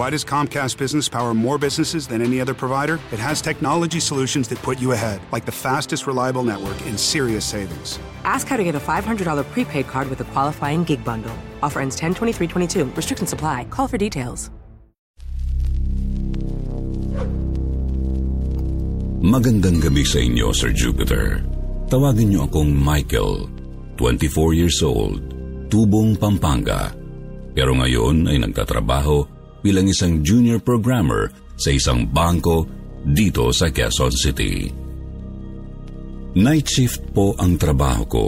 Why does Comcast Business power more businesses than any other provider? It has technology solutions that put you ahead, like the fastest, reliable network and serious savings. Ask how to get a $500 prepaid card with a qualifying gig bundle. Offer ends 10 23 22. Restrictions apply. Call for details. Magandang gabi sa inyo, Sir Jupiter. Tawagin niyo akong Michael, 24 years old, tubong Pampanga. Pero ngayon ay nagtatrabaho bilang isang junior programmer sa isang bangko dito sa Quezon City. Night shift po ang trabaho ko.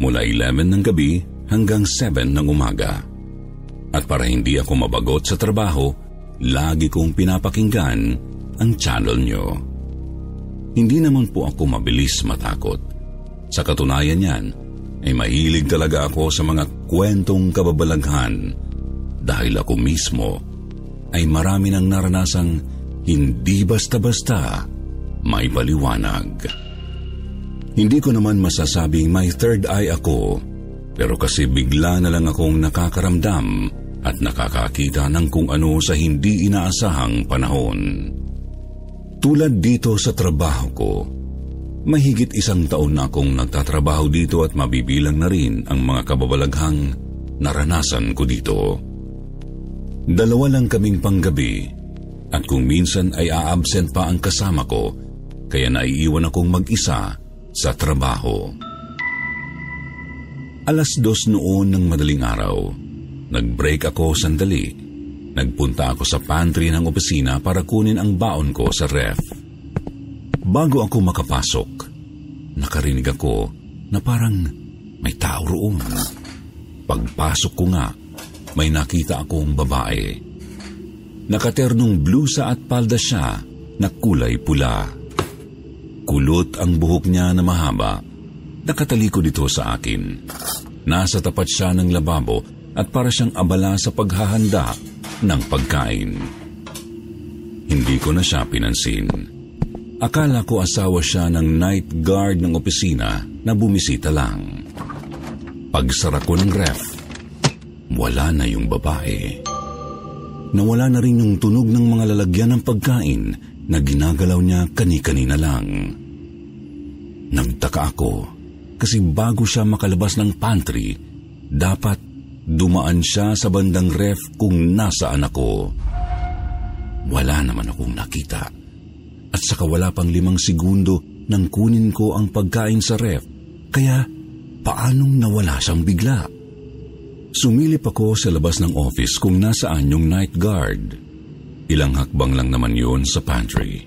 Mula 11 ng gabi hanggang 7 ng umaga. At para hindi ako mabagot sa trabaho, lagi kong pinapakinggan ang channel nyo. Hindi naman po ako mabilis matakot. Sa katunayan yan, ay mahilig talaga ako sa mga kwentong kababalaghan dahil ako mismo ay marami nang naranasang hindi basta-basta may paliwanag. Hindi ko naman masasabing may third eye ako, pero kasi bigla na lang akong nakakaramdam at nakakakita ng kung ano sa hindi inaasahang panahon. Tulad dito sa trabaho ko, mahigit isang taon na akong nagtatrabaho dito at mabibilang na rin ang mga kababalaghang naranasan ko dito. Dalawa lang kaming panggabi at kung minsan ay aabsent pa ang kasama ko kaya naiiwan akong mag-isa sa trabaho. Alas dos noon ng madaling araw, nag-break ako sandali Nagpunta ako sa pantry ng opisina para kunin ang baon ko sa ref. Bago ako makapasok, nakarinig ako na parang may tao roon. Pagpasok ko nga, may nakita akong babae. Nakaternong blusa at palda siya na kulay pula. Kulot ang buhok niya na mahaba. Nakatalikod ito sa akin. Nasa tapat siya ng lababo at para siyang abala sa paghahanda ng pagkain. Hindi ko na siya pinansin. Akala ko asawa siya ng night guard ng opisina na bumisita lang. Pagsara ko ng ref, wala na yung babae. Nawala na rin yung tunog ng mga lalagyan ng pagkain na ginagalaw niya kani-kanina lang. Nagtaka ako kasi bago siya makalabas ng pantry, dapat Dumaan siya sa bandang ref kung nasaan ako. Wala naman akong nakita. At saka wala pang limang segundo nang kunin ko ang pagkain sa ref. Kaya paanong nawala siyang bigla? Sumilip ako sa labas ng office kung nasaan yung night guard. Ilang hakbang lang naman yun sa pantry.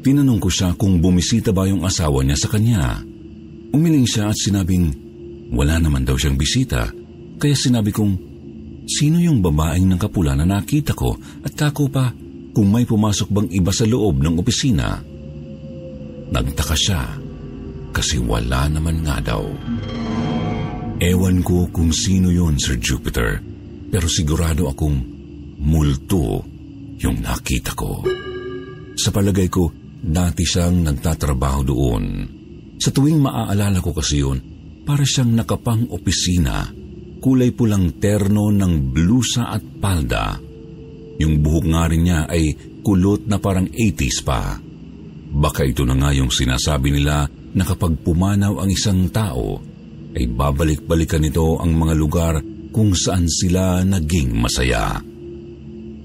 Tinanong ko siya kung bumisita ba yung asawa niya sa kanya. Umiling siya at sinabing wala naman daw siyang bisita kaya sinabi kong, sino yung babaeng ng kapula na nakita ko at kako pa kung may pumasok bang iba sa loob ng opisina? Nagtaka siya kasi wala naman nga daw. Ewan ko kung sino yon Sir Jupiter, pero sigurado akong multo yung nakita ko. Sa palagay ko, dati siyang nagtatrabaho doon. Sa tuwing maaalala ko kasi yun, para siyang nakapang opisina kulay pulang terno ng blusa at palda. Yung buhok nga rin niya ay kulot na parang 80s pa. Baka ito na nga yung sinasabi nila na kapag pumanaw ang isang tao, ay babalik-balikan nito ang mga lugar kung saan sila naging masaya.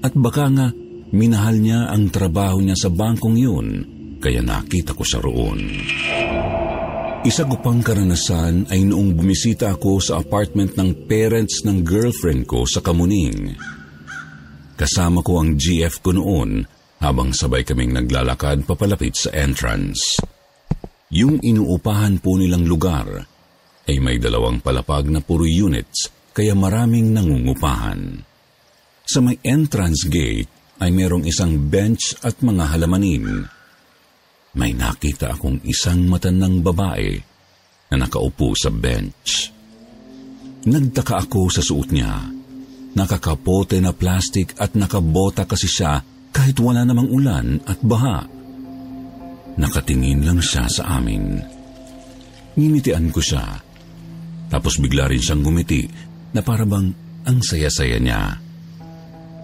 At baka nga, minahal niya ang trabaho niya sa bangkong yun, kaya nakita ko siya roon. Isa ko pang karanasan ay noong bumisita ako sa apartment ng parents ng girlfriend ko sa Kamuning. Kasama ko ang GF ko noon habang sabay kaming naglalakad papalapit sa entrance. Yung inuupahan po nilang lugar ay may dalawang palapag na puro units kaya maraming nangungupahan. Sa may entrance gate ay merong isang bench at mga halamanin may nakita akong isang matandang babae na nakaupo sa bench. Nagtaka ako sa suot niya. Nakakapote na plastic at nakabota kasi siya kahit wala namang ulan at baha. Nakatingin lang siya sa amin. Ngimitian ko siya. Tapos bigla rin siyang gumiti na parabang ang saya-saya niya.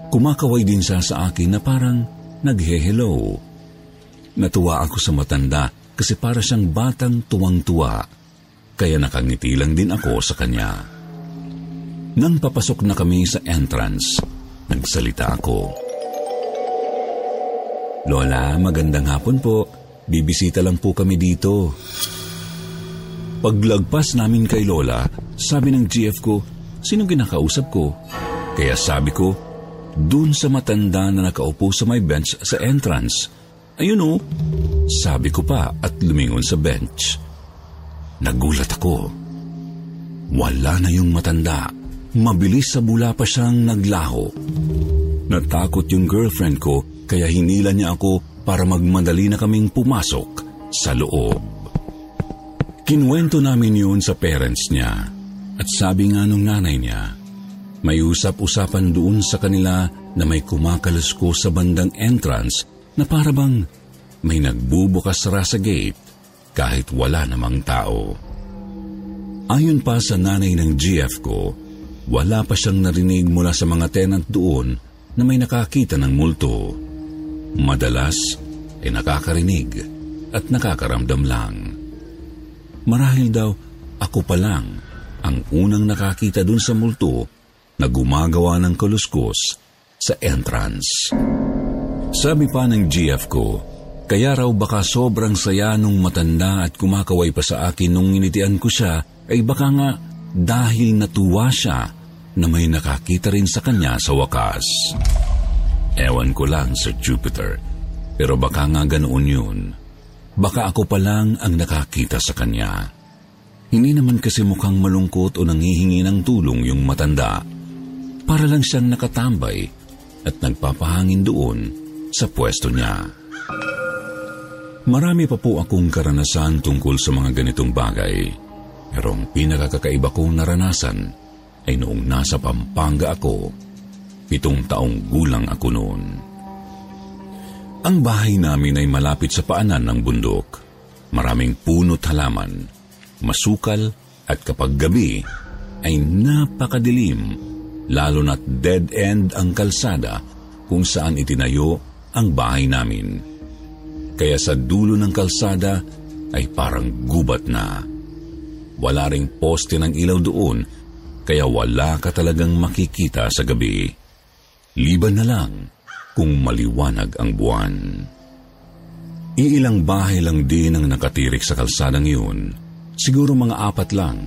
Kumakaway din siya sa akin na parang naghe-hello. Natuwa ako sa matanda kasi para siyang batang tuwang-tuwa, kaya nakangiti lang din ako sa kanya. Nang papasok na kami sa entrance, nagsalita ako. Lola, magandang hapon po. Bibisita lang po kami dito. Paglagpas namin kay Lola, sabi ng GF ko, sino ginakausap ko? Kaya sabi ko, dun sa matanda na nakaupo sa may bench sa entrance, Ayun o, sabi ko pa at lumingon sa bench. Nagulat ako. Wala na yung matanda. Mabilis sa bula pa siyang naglaho. Natakot yung girlfriend ko kaya hinila niya ako para magmadali na kaming pumasok sa loob. Kinwento namin yun sa parents niya at sabi nga nung nanay niya, may usap-usapan doon sa kanila na may kumakalas ko sa bandang entrance na parabang may nagbubukas ra sa gate kahit wala namang tao. Ayon pa sa nanay ng GF ko, wala pa siyang narinig mula sa mga tenant doon na may nakakita ng multo. Madalas ay nakakarinig at nakakaramdam lang. Marahil daw ako pa lang ang unang nakakita dun sa multo na gumagawa ng kaluskos sa entrance. Sabi pa ng GF ko, kaya raw baka sobrang saya nung matanda at kumakaway pa sa akin nung initian ko siya ay baka nga dahil natuwa siya na may nakakita rin sa kanya sa wakas. Ewan ko lang sa Jupiter, pero baka nga ganoon yun. Baka ako pa lang ang nakakita sa kanya. Hindi naman kasi mukhang malungkot o nangihingi ng tulong yung matanda. Para lang siyang nakatambay at nagpapahangin doon sa pwesto niya. Marami pa po akong karanasan tungkol sa mga ganitong bagay. Pero ang pinakakakaiba kong naranasan ay noong nasa Pampanga ako. Pitong taong gulang ako noon. Ang bahay namin ay malapit sa paanan ng bundok. Maraming puno't halaman, masukal at kapag gabi ay napakadilim, lalo na't dead end ang kalsada kung saan itinayo ang bahay namin. Kaya sa dulo ng kalsada ay parang gubat na. Wala ring poste ng ilaw doon, kaya wala ka talagang makikita sa gabi. Liban na lang kung maliwanag ang buwan. Iilang bahay lang din ang nakatirik sa kalsadang yun. Siguro mga apat lang,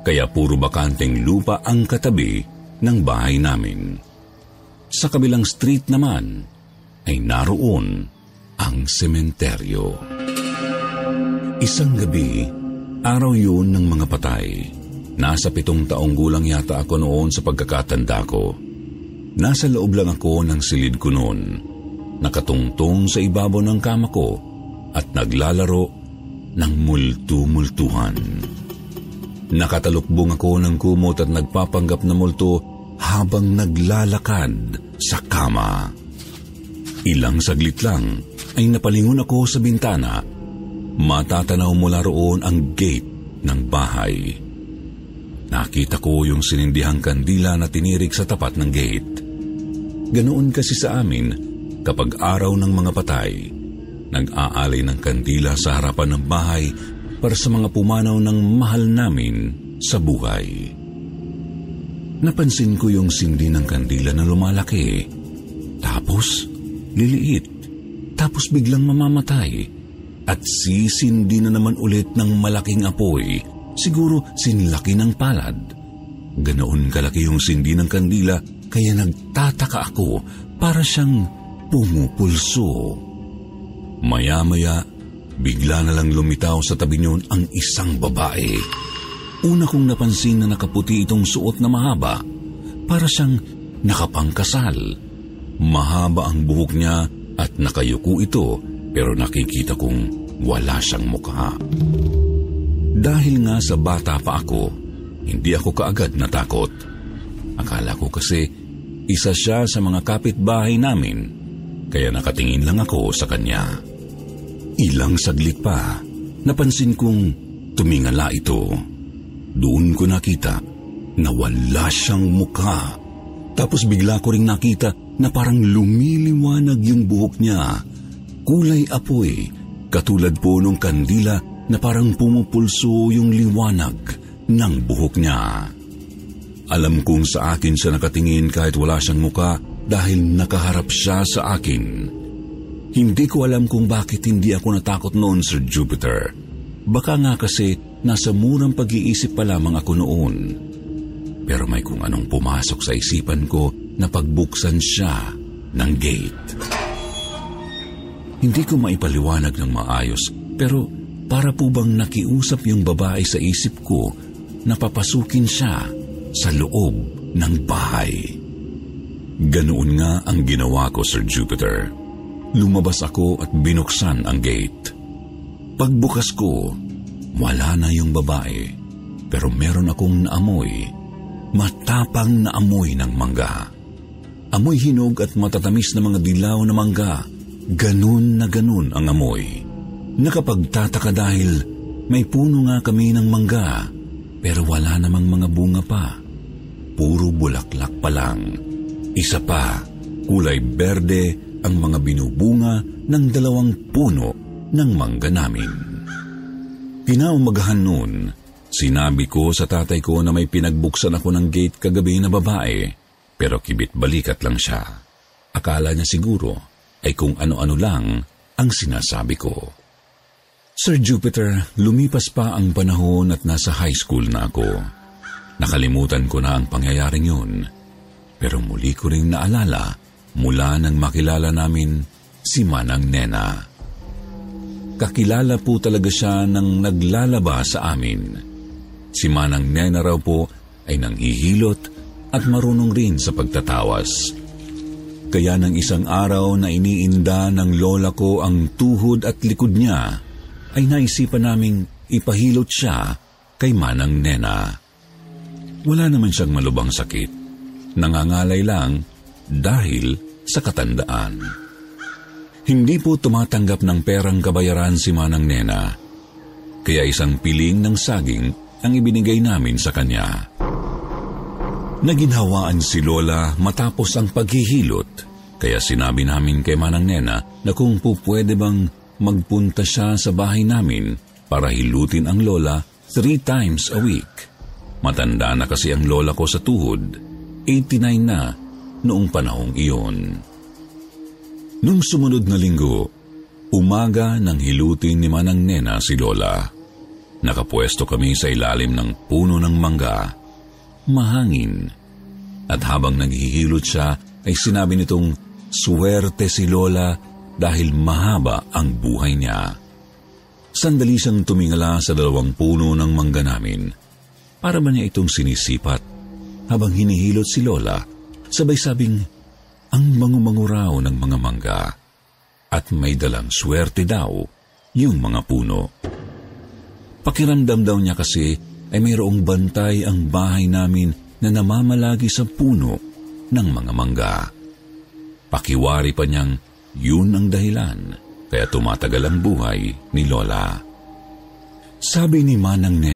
kaya puro bakanteng lupa ang katabi ng bahay namin. Sa kabilang street naman, ay naroon ang sementeryo. Isang gabi, araw yun ng mga patay. Nasa pitong taong gulang yata ako noon sa pagkakatanda ko. Nasa loob lang ako ng silid ko noon. Nakatungtong sa ibabaw ng kama ko at naglalaro ng multu-multuhan. Nakatalukbong ako ng kumot at nagpapanggap na multo habang naglalakad sa kama. Ilang saglit lang ay napalingon ako sa bintana. Matatanaw mula roon ang gate ng bahay. Nakita ko yung sinindihang kandila na tinirik sa tapat ng gate. Ganoon kasi sa amin kapag araw ng mga patay, nag-aalay ng kandila sa harapan ng bahay para sa mga pumanaw ng mahal namin sa buhay. Napansin ko yung sindi ng kandila na lumalaki. Tapos, liliit, tapos biglang mamamatay. at sisindi na naman ulit ng malaking apoy, siguro sinlaki ng palad. Ganoon kalaki yung sindi ng kandila kaya nagtataka ako para siyang pumupulso. Maya-maya, bigla na lang lumitaw sa tabi niyon ang isang babae. Una kong napansin na nakaputi itong suot na mahaba, para siyang nakapangkasal. Mahaba ang buhok niya at nakayuko ito pero nakikita kong wala siyang mukha. Dahil nga sa bata pa ako, hindi ako kaagad natakot. Akala ko kasi isa siya sa mga kapitbahay namin, kaya nakatingin lang ako sa kanya. Ilang saglit pa, napansin kong tumingala ito. Doon ko nakita na wala siyang mukha. Tapos bigla ko ring nakita na parang lumiliwanag yung buhok niya. Kulay apoy, katulad po nung kandila na parang pumupulso yung liwanag ng buhok niya. Alam kong sa akin siya nakatingin kahit wala siyang muka dahil nakaharap siya sa akin. Hindi ko alam kung bakit hindi ako natakot noon, Sir Jupiter. Baka nga kasi nasa murang pag-iisip pa lamang ako noon. Pero may kung anong pumasok sa isipan ko na pagbuksan siya ng gate. Hindi ko maipaliwanag ng maayos pero para po bang nakiusap yung babae sa isip ko na papasukin siya sa loob ng bahay. Ganoon nga ang ginawa ko, Sir Jupiter lumabas ako at binuksan ang gate. Pagbukas ko, wala na yung babae, pero meron akong naamoy, matapang na amoy ng mangga. Amoy hinog at matatamis na mga dilaw na mangga, ganun na ganun ang amoy. Nakapagtataka dahil may puno nga kami ng mangga, pero wala namang mga bunga pa. Puro bulaklak pa lang. Isa pa, kulay berde ang mga binubunga ng dalawang puno ng mangga namin. Pinaumagahan noon, sinabi ko sa tatay ko na may pinagbuksan ako ng gate kagabi na babae, pero kibit balikat lang siya. Akala niya siguro ay kung ano-ano lang ang sinasabi ko. Sir Jupiter, lumipas pa ang panahon at nasa high school na ako. Nakalimutan ko na ang pangyayaring yun, pero muli ko ring naalala mula nang makilala namin si Manang Nena. Kakilala po talaga siya nang naglalaba sa amin. Si Manang Nena raw po ay nanghihilot at marunong rin sa pagtatawas. Kaya nang isang araw na iniinda ng lola ko ang tuhod at likod niya, ay naisipan naming ipahilot siya kay Manang Nena. Wala naman siyang malubang sakit. Nangangalay lang dahil sa katandaan. Hindi po tumatanggap ng perang kabayaran si Manang Nena, kaya isang piling ng saging ang ibinigay namin sa kanya. Naginhawaan si Lola matapos ang paghihilot, kaya sinabi namin kay Manang Nena na kung po pwede bang magpunta siya sa bahay namin para hilutin ang Lola three times a week. Matanda na kasi ang Lola ko sa tuhod, 89 na noong panahong iyon. Nung sumunod na linggo, umaga nang hilutin ni Manang Nena si Lola. Nakapwesto kami sa ilalim ng puno ng mangga. Mahangin. At habang naghihilot siya, ay sinabi nitong swerte si Lola dahil mahaba ang buhay niya. Sandali siyang tumingala sa dalawang puno ng mangga namin. Para ba niya itong sinisipat habang hinihilot si Lola Sabay sabing, ang mangumango ng mga mangga at may dalang swerte daw yung mga puno. Pakiramdam daw niya kasi ay mayroong bantay ang bahay namin na namamalagi sa puno ng mga mangga. Pakiwari pa niyang yun ang dahilan kaya tumatagal ang buhay ni Lola. Sabi ni Manang ne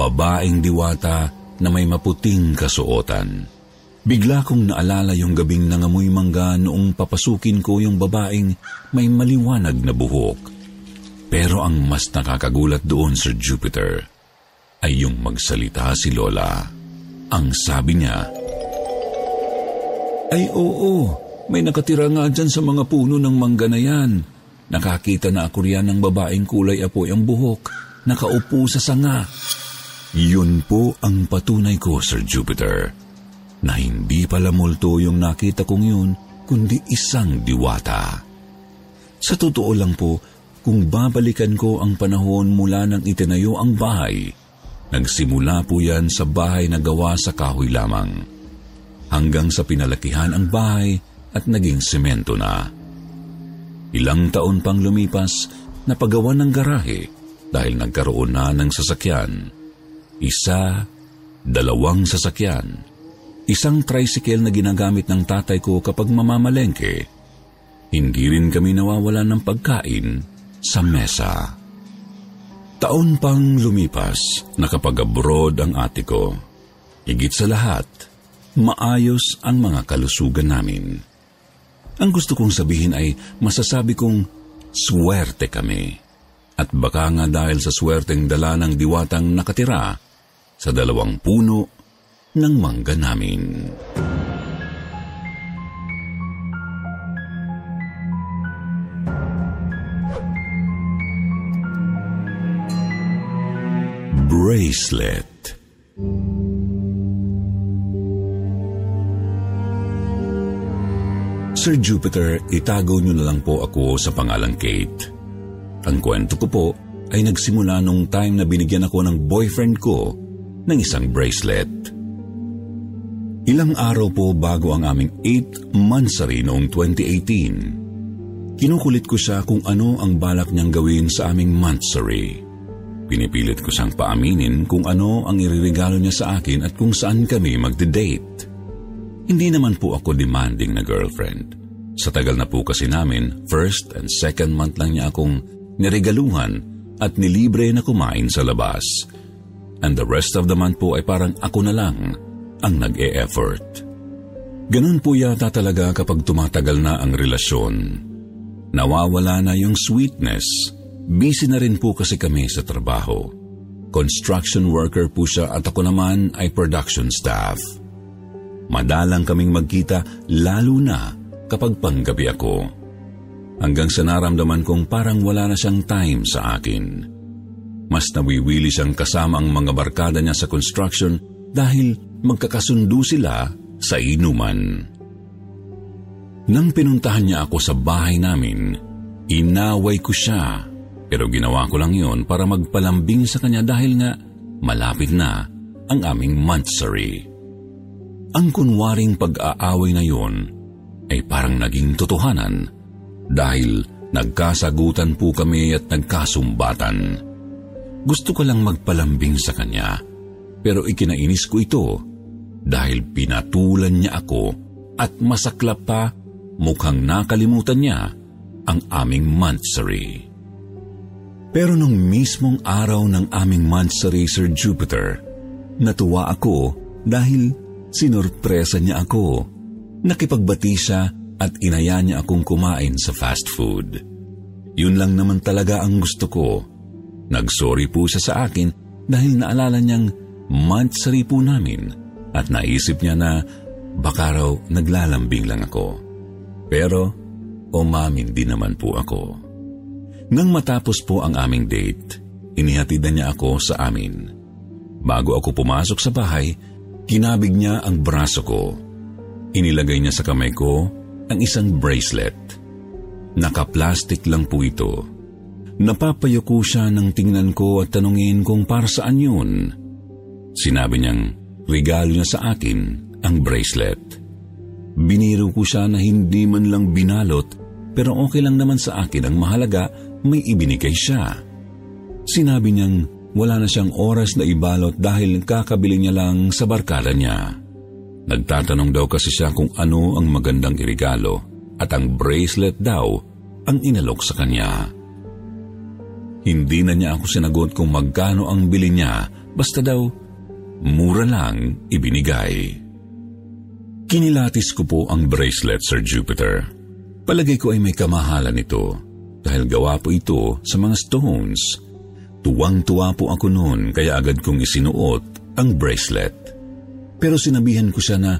Babaeng diwata na may maputing kasuotan. Bigla kong naalala yung gabing nangamoy mangga noong papasukin ko yung babaeng may maliwanag na buhok. Pero ang mas nakakagulat doon, Sir Jupiter, ay yung magsalita si Lola. Ang sabi niya, Ay oo, may nakatira nga dyan sa mga puno ng mangga na yan. Nakakita na ako riyan ng babaeng kulay apoy ang buhok, nakaupo sa sanga. Yun po ang patunay ko, Sir Jupiter, na hindi pala multo yung nakita kong yun, kundi isang diwata. Sa totoo lang po, kung babalikan ko ang panahon mula nang itinayo ang bahay, nagsimula po yan sa bahay na gawa sa kahoy lamang. Hanggang sa pinalakihan ang bahay at naging semento na. Ilang taon pang lumipas, napagawa ng garahe dahil nagkaroon na ng sasakyan isa, dalawang sasakyan, isang tricycle na ginagamit ng tatay ko kapag mamamalengke. Hindi rin kami nawawala ng pagkain sa mesa. Taon pang lumipas, nakapag-abroad ang ate ko. Higit sa lahat, maayos ang mga kalusugan namin. Ang gusto kong sabihin ay masasabi kong swerte kami. At baka nga dahil sa swerteng dala ng diwatang nakatira, sa dalawang puno ng mangga namin. Bracelet Sir Jupiter, itago niyo na lang po ako sa pangalang Kate. Ang kwento ko po ay nagsimula nung time na binigyan ako ng boyfriend ko ng isang bracelet. Ilang araw po bago ang aming 8th monthsary noong 2018. Kinukulit ko siya kung ano ang balak niyang gawin sa aming monthsary. Pinipilit ko siyang paaminin kung ano ang iririgalo niya sa akin at kung saan kami magde-date. Hindi naman po ako demanding na girlfriend. Sa tagal na po kasi namin, first and second month lang niya akong niregaluhan at nilibre na kumain sa labas and the rest of the month po ay parang ako na lang ang nag-e-effort. Ganun po yata talaga kapag tumatagal na ang relasyon. Nawawala na yung sweetness. Busy na rin po kasi kami sa trabaho. Construction worker po siya at ako naman ay production staff. Madalang kaming magkita lalo na kapag panggabi ako. Hanggang sa naramdaman kong parang wala na siyang time sa akin mas nawiwili siyang kasama ang mga barkada niya sa construction dahil magkakasundo sila sa inuman. Nang pinuntahan niya ako sa bahay namin, inaway ko siya pero ginawa ko lang yon para magpalambing sa kanya dahil nga malapit na ang aming monthsary. Ang kunwaring pag-aaway na yon ay parang naging totohanan dahil nagkasagutan po kami at nagkasumbatan. Gusto ko lang magpalambing sa kanya, pero ikinainis ko ito dahil pinatulan niya ako at masaklap pa mukhang nakalimutan niya ang aming monthsary. Pero nung mismong araw ng aming monthsary, Sir Jupiter, natuwa ako dahil sinorpresa niya ako. Nakipagbati siya at inaya niya akong kumain sa fast food. Yun lang naman talaga ang gusto ko Nagsorry po siya sa akin dahil naalala niyang monthsary po namin at naisip niya na baka raw naglalambing lang ako. Pero umamin din naman po ako. Nang matapos po ang aming date, inihatidan niya ako sa amin. Bago ako pumasok sa bahay, kinabig niya ang braso ko. Inilagay niya sa kamay ko ang isang bracelet. Naka-plastic lang po ito. Napapayo ko siya nang tingnan ko at tanungin kung para saan yun. Sinabi niyang regalo niya sa akin ang bracelet. Biniro ko siya na hindi man lang binalot pero okay lang naman sa akin ang mahalaga may ibinigay siya. Sinabi niyang wala na siyang oras na ibalot dahil kakabili niya lang sa barkada niya. Nagtatanong daw kasi siya kung ano ang magandang irigalo at ang bracelet daw ang inalok sa kanya. Hindi na niya ako sinagot kung magkano ang bili niya basta daw mura lang ibinigay. Kinilatis ko po ang bracelet, Sir Jupiter. Palagay ko ay may kamahalan ito dahil gawa po ito sa mga stones Tuwang-tuwa po ako noon kaya agad kong isinuot ang bracelet. Pero sinabihan ko siya na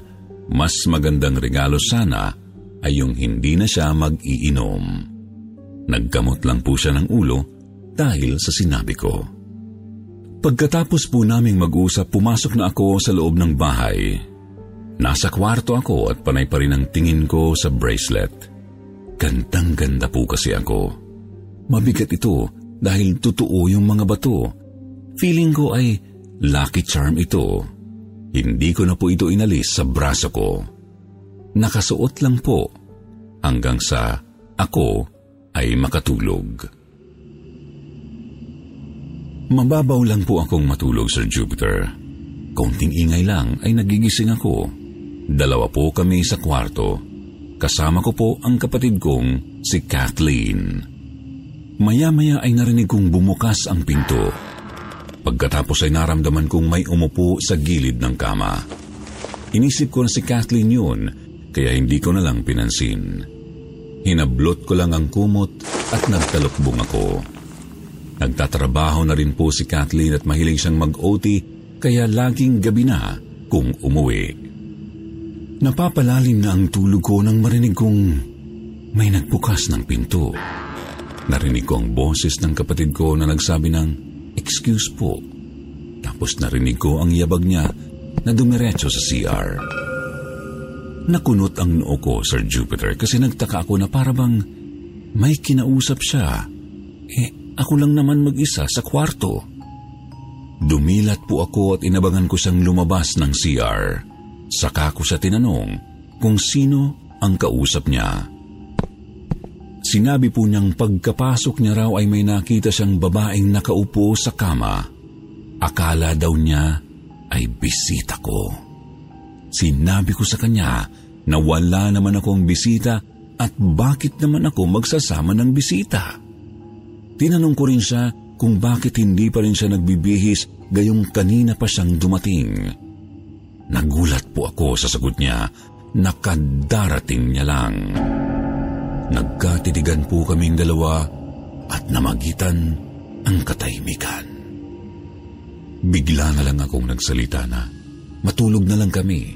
mas magandang regalo sana ay yung hindi na siya mag-iinom. Nagkamot lang po siya ng ulo dahil sa sinabi ko. Pagkatapos po naming mag-usap, pumasok na ako sa loob ng bahay. Nasa kwarto ako at panay pa rin ang tingin ko sa bracelet. Gandang-ganda po kasi ako. Mabigat ito dahil totoo yung mga bato. Feeling ko ay lucky charm ito. Hindi ko na po ito inalis sa braso ko. Nakasuot lang po hanggang sa ako ay makatulog. Mababaw lang po akong matulog, Sir Jupiter. Konting ingay lang ay nagigising ako. Dalawa po kami sa kwarto. Kasama ko po ang kapatid kong si Kathleen. Maya-maya ay narinig kong bumukas ang pinto. Pagkatapos ay naramdaman kong may umupo sa gilid ng kama. Inisip ko na si Kathleen yun, kaya hindi ko na lang pinansin. Hinablot ko lang ang kumot at nagtalukbong ako. Nagtatrabaho na rin po si Kathleen at mahiling siyang mag-OT kaya laging gabi na kung umuwi. Napapalalim na ang tulog ko nang marinig kong may nagbukas ng pinto. Narinig ko ang boses ng kapatid ko na nagsabi ng, Excuse po. Tapos narinig ko ang yabag niya na dumiretso sa CR. Nakunot ang noo ko, Sir Jupiter, kasi nagtaka ako na parabang may kinausap siya. Eh, ako lang naman mag-isa sa kwarto. Dumilat po ako at inabangan ko siyang lumabas ng CR. Saka ko siya tinanong kung sino ang kausap niya. Sinabi po niyang pagkapasok niya raw ay may nakita siyang babaeng nakaupo sa kama. Akala daw niya ay bisita ko. Sinabi ko sa kanya na wala naman akong bisita at bakit naman ako magsasama ng bisita. Tinanong ko rin siya kung bakit hindi pa rin siya nagbibihis gayong kanina pa siyang dumating. Nagulat po ako sa sagot niya, nakadarating niya lang. Nagkatitigan po kaming dalawa at namagitan ang katahimikan. Bigla na lang akong nagsalita na matulog na lang kami.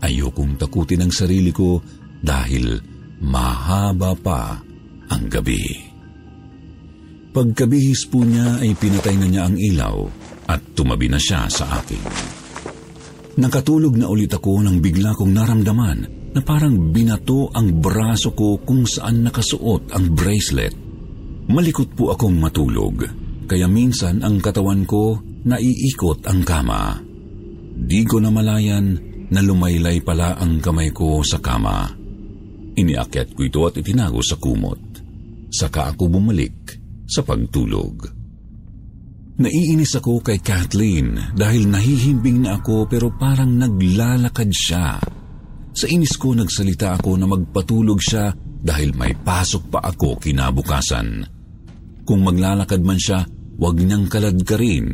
Ayokong takutin ang sarili ko dahil mahaba pa ang gabi. Pagkabihis po niya ay pinatay na niya ang ilaw at tumabi na siya sa akin. Nakatulog na ulit ako nang bigla kong naramdaman na parang binato ang braso ko kung saan nakasuot ang bracelet. Malikot po akong matulog, kaya minsan ang katawan ko naiikot ang kama. Di ko na malayan na lumaylay pala ang kamay ko sa kama. Iniakyat ko ito at itinago sa kumot. Saka ako bumalik sa pagtulog. Naiinis ako kay Kathleen dahil nahihimbing na ako pero parang naglalakad siya. Sa inis ko nagsalita ako na magpatulog siya dahil may pasok pa ako kinabukasan. Kung maglalakad man siya, wag niyang kaladkarin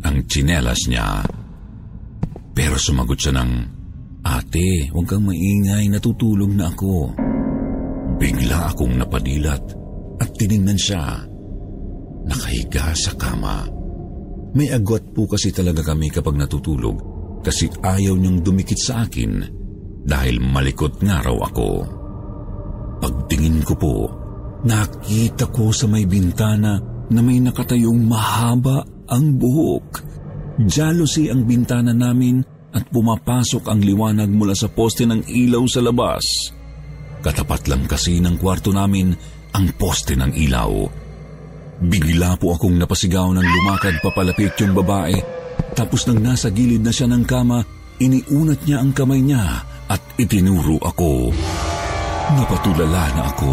ang tsinelas niya. Pero sumagot siya ng, Ate, huwag kang maingay, natutulog na ako. Bigla akong napadilat at tiningnan siya. Nakahiga sa kama. May agwat po kasi talaga kami kapag natutulog kasi ayaw niyang dumikit sa akin dahil malikot nga raw ako. Pagtingin ko po, nakita ko sa may bintana na may nakatayong mahaba ang buhok. Jealousy ang bintana namin at pumapasok ang liwanag mula sa poste ng ilaw sa labas. Katapat lang kasi ng kwarto namin ang poste ng ilaw. Bigla po akong napasigaw nang lumakad papalapit yung babae tapos nang nasa gilid na siya ng kama, iniunat niya ang kamay niya at itinuro ako. Napatulala na ako.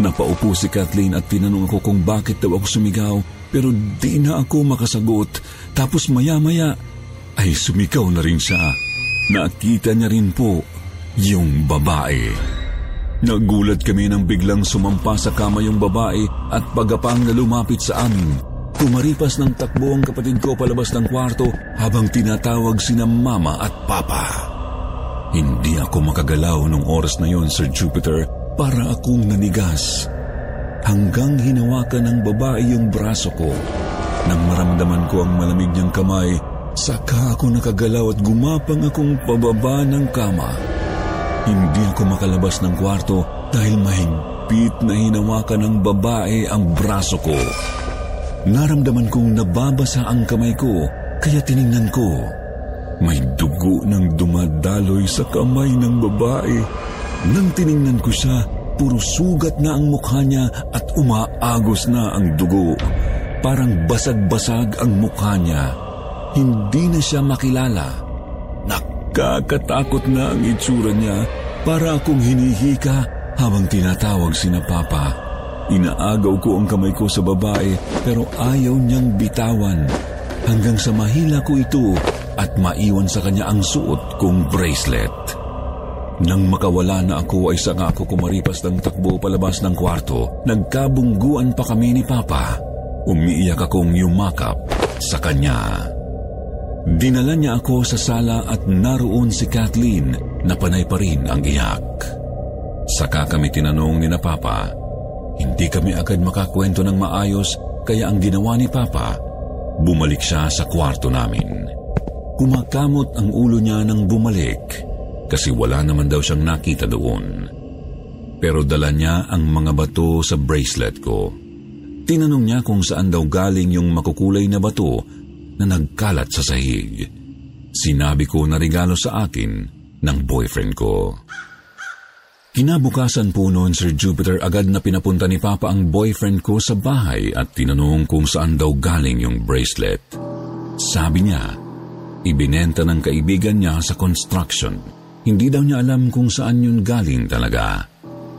Napaupo si Kathleen at tinanong ako kung bakit daw ako sumigaw pero di na ako makasagot. Tapos maya-maya ay sumigaw na rin siya. Nakita niya rin po yung babae. Nagulat kami nang biglang sumampa sa kama yung babae at pagapang na lumapit sa amin. Kumaripas ng takbo ang kapatid ko palabas ng kwarto habang tinatawag sina mama at papa. Hindi ako makagalaw nung oras na yon, Sir Jupiter, para akong nanigas. Hanggang hinawakan ng babae yung braso ko. Nang maramdaman ko ang malamig niyang kamay, saka ako nakagalaw at gumapang akong pababa ng kama. Hindi ako makalabas ng kwarto dahil mahigpit na hinawakan ng babae ang braso ko. Naramdaman kong nababasa ang kamay ko kaya tiningnan ko. May dugo ng dumadaloy sa kamay ng babae. Nang tiningnan ko siya, puro sugat na ang mukha niya at umaagos na ang dugo. Parang basag-basag ang mukha niya. Hindi na siya makilala. Nakakatakot na ang itsura niya para akong hinihika habang tinatawag si na Papa. Inaagaw ko ang kamay ko sa babae pero ayaw niyang bitawan hanggang sa mahila ko ito at maiwan sa kanya ang suot kong bracelet. Nang makawala na ako ay saka ako kumaripas ng takbo palabas ng kwarto. Nagkabungguan pa kami ni Papa. Umiiyak akong yumakap sa kanya. Dinala niya ako sa sala at naroon si Kathleen na panay pa rin ang iyak. Saka kami tinanong ni na Papa. Hindi kami agad makakwento ng maayos kaya ang ginawa ni Papa, bumalik siya sa kwarto namin. Kumakamot ang ulo niya nang bumalik kasi wala naman daw siyang nakita doon. Pero dala niya ang mga bato sa bracelet ko. Tinanong niya kung saan daw galing yung makukulay na bato na nagkalat sa sahig. Sinabi ko na regalo sa akin ng boyfriend ko. Kinabukasan po noon, Sir Jupiter, agad na pinapunta ni Papa ang boyfriend ko sa bahay at tinanong kung saan daw galing yung bracelet. Sabi niya, ibinenta ng kaibigan niya sa construction. Hindi daw niya alam kung saan yun galing talaga.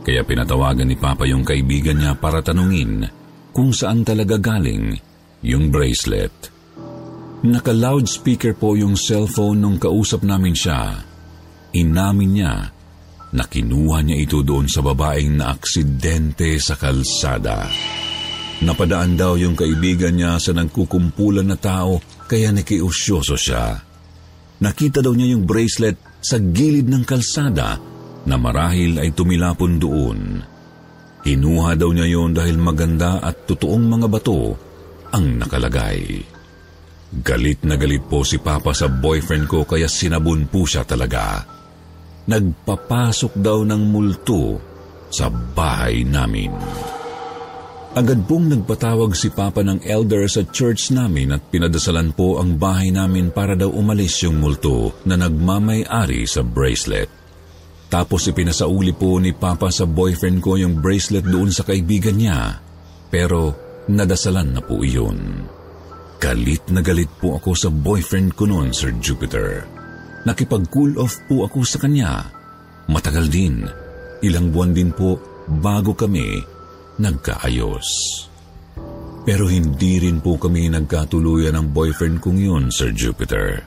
Kaya pinatawagan ni Papa yung kaibigan niya para tanungin kung saan talaga galing yung bracelet. Naka-loudspeaker po yung cellphone nung kausap namin siya. Inamin niya na kinuha niya ito doon sa babaeng na aksidente sa kalsada. Napadaan daw yung kaibigan niya sa nagkukumpulan na tao kaya nakiusyoso siya. Nakita daw niya yung bracelet sa gilid ng kalsada na marahil ay tumilapon doon. Kinuha daw niya yon dahil maganda at totoong mga bato ang nakalagay. Galit na galit po si Papa sa boyfriend ko kaya sinabon po siya talaga. Nagpapasok daw ng multo sa bahay namin. Agad pong nagpatawag si Papa ng elder sa church namin at pinadasalan po ang bahay namin para daw umalis yung multo na nagmamay-ari sa bracelet. Tapos ipinasauli po ni Papa sa boyfriend ko yung bracelet doon sa kaibigan niya. Pero nadasalan na po iyon. Galit na galit po ako sa boyfriend ko noon, Sir Jupiter. Nakipag-cool off po ako sa kanya. Matagal din. Ilang buwan din po bago kami nagkaayos. Pero hindi rin po kami nagkatuluyan ng boyfriend kong yun, Sir Jupiter.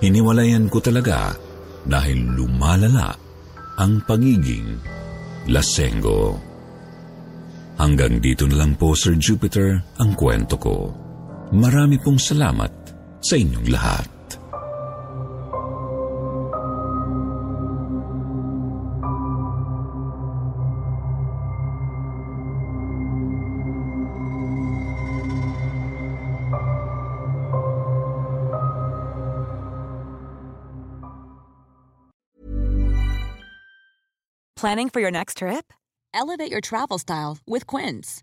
Hiniwalayan ko talaga dahil lumalala ang pagiging lasenggo. Hanggang dito na lang po, Sir Jupiter, ang kwento ko. Marami pong salamat sa inyong lahat. Planning for your next trip? Elevate your travel style with Quince.